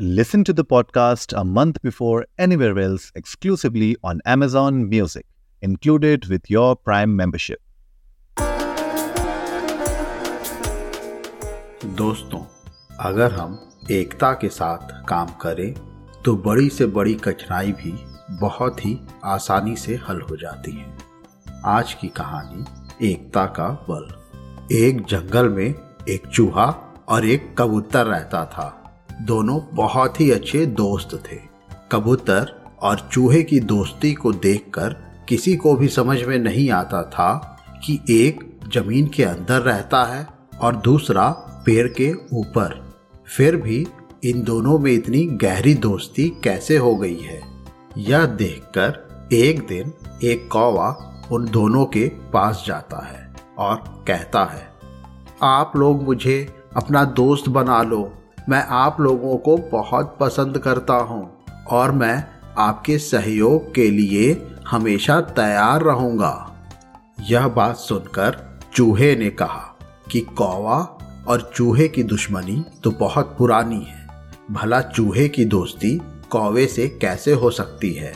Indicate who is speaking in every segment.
Speaker 1: Listen to the podcast a month before anywhere else exclusively on Amazon Music, included with your Prime membership.
Speaker 2: दोस्तों अगर हम एकता के साथ काम करें तो बड़ी से बड़ी कठिनाई भी बहुत ही आसानी से हल हो जाती है आज की कहानी एकता का बल एक जंगल में एक चूहा और एक कबूतर रहता था दोनों बहुत ही अच्छे दोस्त थे। कबूतर और चूहे की दोस्ती को देखकर किसी को भी समझ में नहीं आता था कि एक ज़मीन के अंदर रहता है और दूसरा पेड़ के ऊपर। फिर भी इन दोनों में इतनी गहरी दोस्ती कैसे हो गई है? यह देखकर एक दिन एक कौवा उन दोनों के पास जाता है और कहता है, आप लोग मुझे अपना दोस्त बना लो। मैं आप लोगों को बहुत पसंद करता हूँ और मैं आपके सहयोग के लिए हमेशा तैयार रहूँगा। यह बात सुनकर चूहे ने कहा कि कौवा और चूहे की दुश्मनी तो बहुत पुरानी है। भला चूहे की दोस्ती कौवे से कैसे हो सकती है?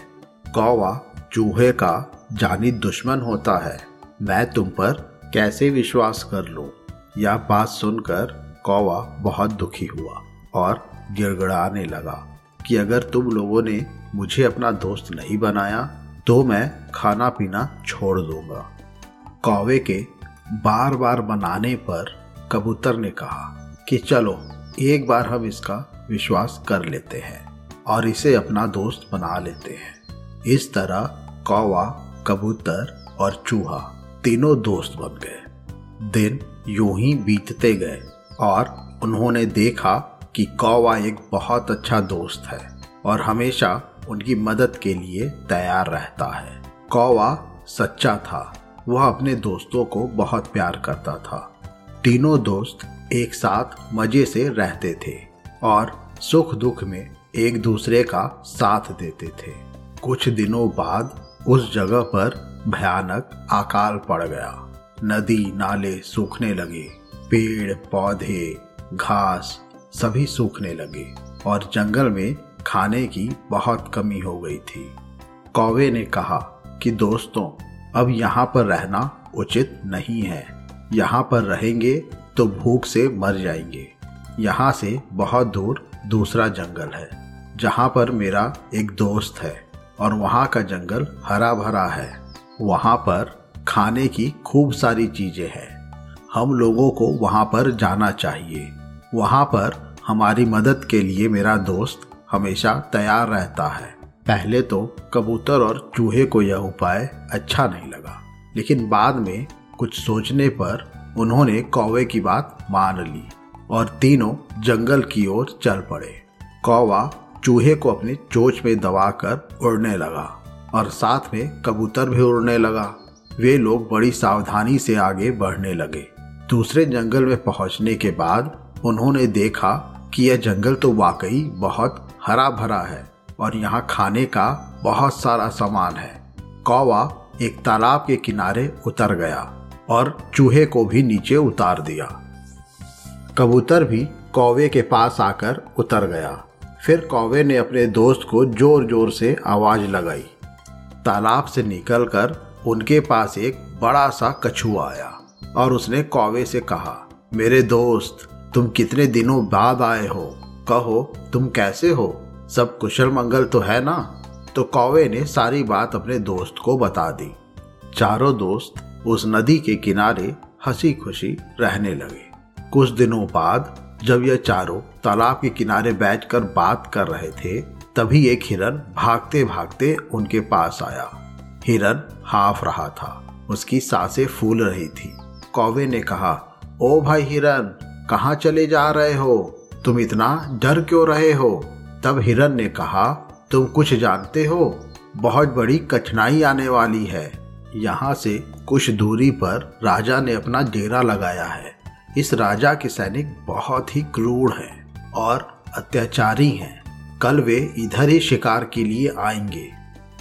Speaker 2: कौवा चूहे का जानी दुश्मन होता है। मैं तुम पर कैसे विश्वास कर लूँ? यह बात सुनकर कौवा बहुत दुखी हुआ। और गिड़गड़ाने लगा कि अगर तुम लोगों ने मुझे अपना दोस्त नहीं बनाया तो मैं खाना पीना छोड़ दूँगा। कौवे के बार बार बनाने पर कबूतर ने कहा कि चलो, एक बार हम इसका विश्वास कर लेते हैं और इसे अपना दोस्त बना लेते हैं। इस तरह कौवा, कबूतर और चूहा तीनों दोस्त बन गए। दिन यूँ ही बीतते गए और उन्होंने देखा कि कौवा एक बहुत अच्छा दोस्त है और हमेशा उनकी मदद के लिए तैयार रहता है। कौवा सच्चा था। वह अपने दोस्तों को बहुत प्यार करता था। तीनों दोस्त एक साथ मज़े से रहते थे और सुख दुख में एक दूसरे का साथ देते थे। कुछ दिनों बाद उस जगह पर भयानक अकाल पड़ गया। नदी नाले सूखने लगे। पेड़, पौधे, घास सभी सूखने लगे और जंगल में खाने की बहुत कमी हो गई थी। कौवे ने कहा कि, दोस्तों, अब यहाँ पर रहना उचित नहीं है। यहाँ पर रहेंगे तो भूख से मर जाएँगे। यहाँ से बहुत दूर दूसरा जंगल है, जहाँ पर मेरा एक दोस्त है और वहाँ का जंगल हरा भरा है। वहाँ पर खाने की खूब सारी चीज़ें हैं। हम लोगों को वहाँ पर जाना चाहिए। वहाँ पर हमारी मदद के लिए मेरा दोस्त हमेशा तैयार रहता है। पहले तो कबूतर और चूहे को यह उपाय अच्छा नहीं लगा, लेकिन बाद में कुछ सोचने पर उन्होंने कौवे की बात मान ली और तीनों जंगल की ओर चल पड़े। कौवा चूहे को अपनी चोच में दबाकर उड़ने लगा और साथ में कबूतर भी उड़ने लगा। वे लोग बड़ी सावधानी से आगे बढ़ने लगे। दूसरे जंगल में पहुँचने के बाद उन्होंने देखा कि यह जंगल तो वाकई बहुत हरा भरा है और यहाँ खाने का बहुत सारा सामान है। कौवा एक तालाब के किनारे उतर गया और चूहे को भी नीचे उतार दिया। कबूतर भी कौवे के पास आकर उतर गया। फिर कौवे ने अपने दोस्त को ज़ोर ज़ोर से आवाज़ लगाई। तालाब से निकलकर उनके पास एक बड़ा सा कछुआ आया और उसने कौवे से कहा, मेरे दोस्त तुम कितने दिनों बाद आए हो? कहो, तुम कैसे हो? सब कुशल मंगल तो है ना? तो कौवे ने सारी बात अपने दोस्त को बता दी। चारों दोस्त उस नदी के किनारे हँसी खुशी रहने लगे। कुछ दिनों बाद जब यह चारों तालाब के किनारे बैठकर बात कर रहे थे, तभी एक हिरन भागते भागते उनके पास आया। हिरन हाफ़ रहा था। उसकी साँसें फूल रही थी। कौवे ने कहा, ओ भाई हिरन कहाँ चले जा रहे हो? तुम इतना डर क्यों रहे हो? तब हिरन ने कहा, तुम कुछ जानते हो? बहुत बड़ी कठिनाई आने वाली है। यहाँ से कुछ दूरी पर राजा ने अपना डेरा लगाया है। इस राजा के सैनिक बहुत ही क्रूर हैं और अत्याचारी हैं। कल वे इधर ही शिकार के लिए आएँगे।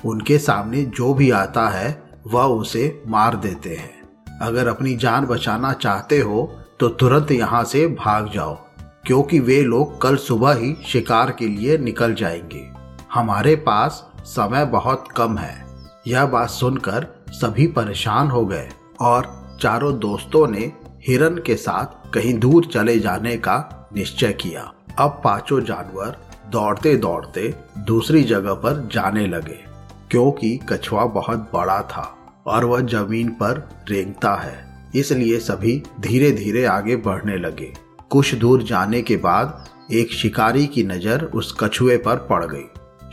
Speaker 2: उनके सामने जो भी आता है, वह उसे मार देते हैं। अगर अपनी जान बचाना चाहते हो तो तुरंत यहाँ से भाग जाओ, क्योंकि वे लोग कल सुबह ही शिकार के लिए निकल जाएँगे। हमारे पास समय बहुत कम है। यह बात सुनकर सभी परेशान हो गए और चारों दोस्तों ने हिरन के साथ कहीं दूर चले जाने का निश्चय किया। अब पाँचों जानवर दौड़ते दौड़ते दूसरी जगह पर जाने लगे, क्योंकि कछुआ बहुत बड़ा था और वह ज़मीन पर रेंगता है। इसलिए सभी धीरे धीरे आगे बढ़ने लगे। कुछ दूर जाने के बाद एक शिकारी की नज़र उस कछुए पर पड़ गई।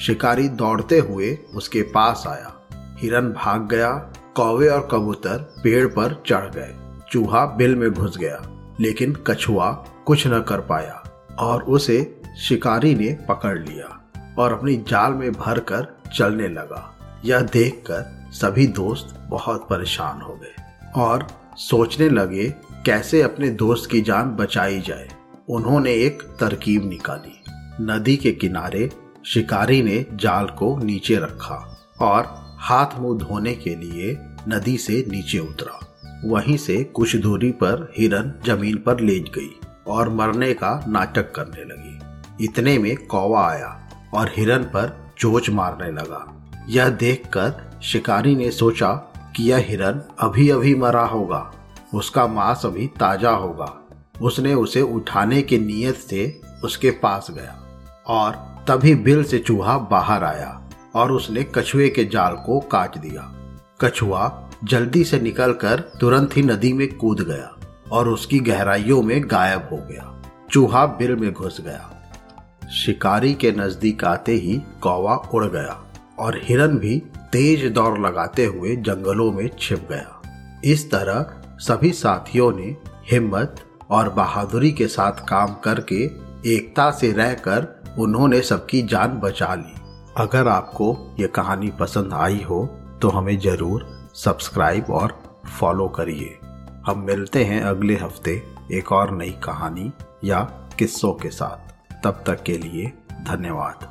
Speaker 2: शिकारी दौड़ते हुए उसके पास आया। हिरन भाग गया, कौवे और कबूतर पेड़ पर चढ़ गए। चूहा बिल में घुस गया, लेकिन कछुआ कुछ न कर पाया और उसे शिकारी ने पकड़ लिया और अपनी जाल में भर कर चलने लगा। यह देखकर सभी दोस्त बहुत परेशान हो गए और सोचने लगे कैसे अपने दोस्त की जान बचाई जाए। उन्होंने एक तरकीब निकाली। नदी के किनारे शिकारी ने जाल को नीचे रखा और हाथ मुँह धोने के लिए नदी से नीचे उतरा। वहीं से कुछ दूरी पर हिरन ज़मीन पर लेट गई और मरने का नाटक करने लगी। इतने में कौवा आया और हिरन पर चोच मारने लगा। यह देखकर शिकारी ने सोचा कि यह हिरन अभी अभी मरा होगा। उसका मांस अभी ताज़ा होगा। उसने उसे उठाने की नीयत से उसके पास गया और तभी बिल से चूहा बाहर आया और उसने कछुए के जाल को काट दिया। कछुआ जल्दी से निकलकर तुरंत ही नदी में कूद गया और उसकी गहराइयों में गायब हो गया। चूहा बिल में घुस गया। शिकारी के नज़दीक आते ही कौवा उड़ गया और हिरन भी तेज दौड़ लगाते हुए जंगलों में छिप गया। इस तरह सभी साथियों ने हिम्मत और बहादुरी के साथ काम करके एकता से रहकर उन्होंने सबकी जान बचा ली। अगर आपको ये कहानी पसंद आई हो तो हमें ज़रूर सब्सक्राइब और फॉलो करिए। हम मिलते हैं अगले हफ़्ते एक और नई कहानी या किस्सों के साथ। तब तक के लिए धन्यवाद।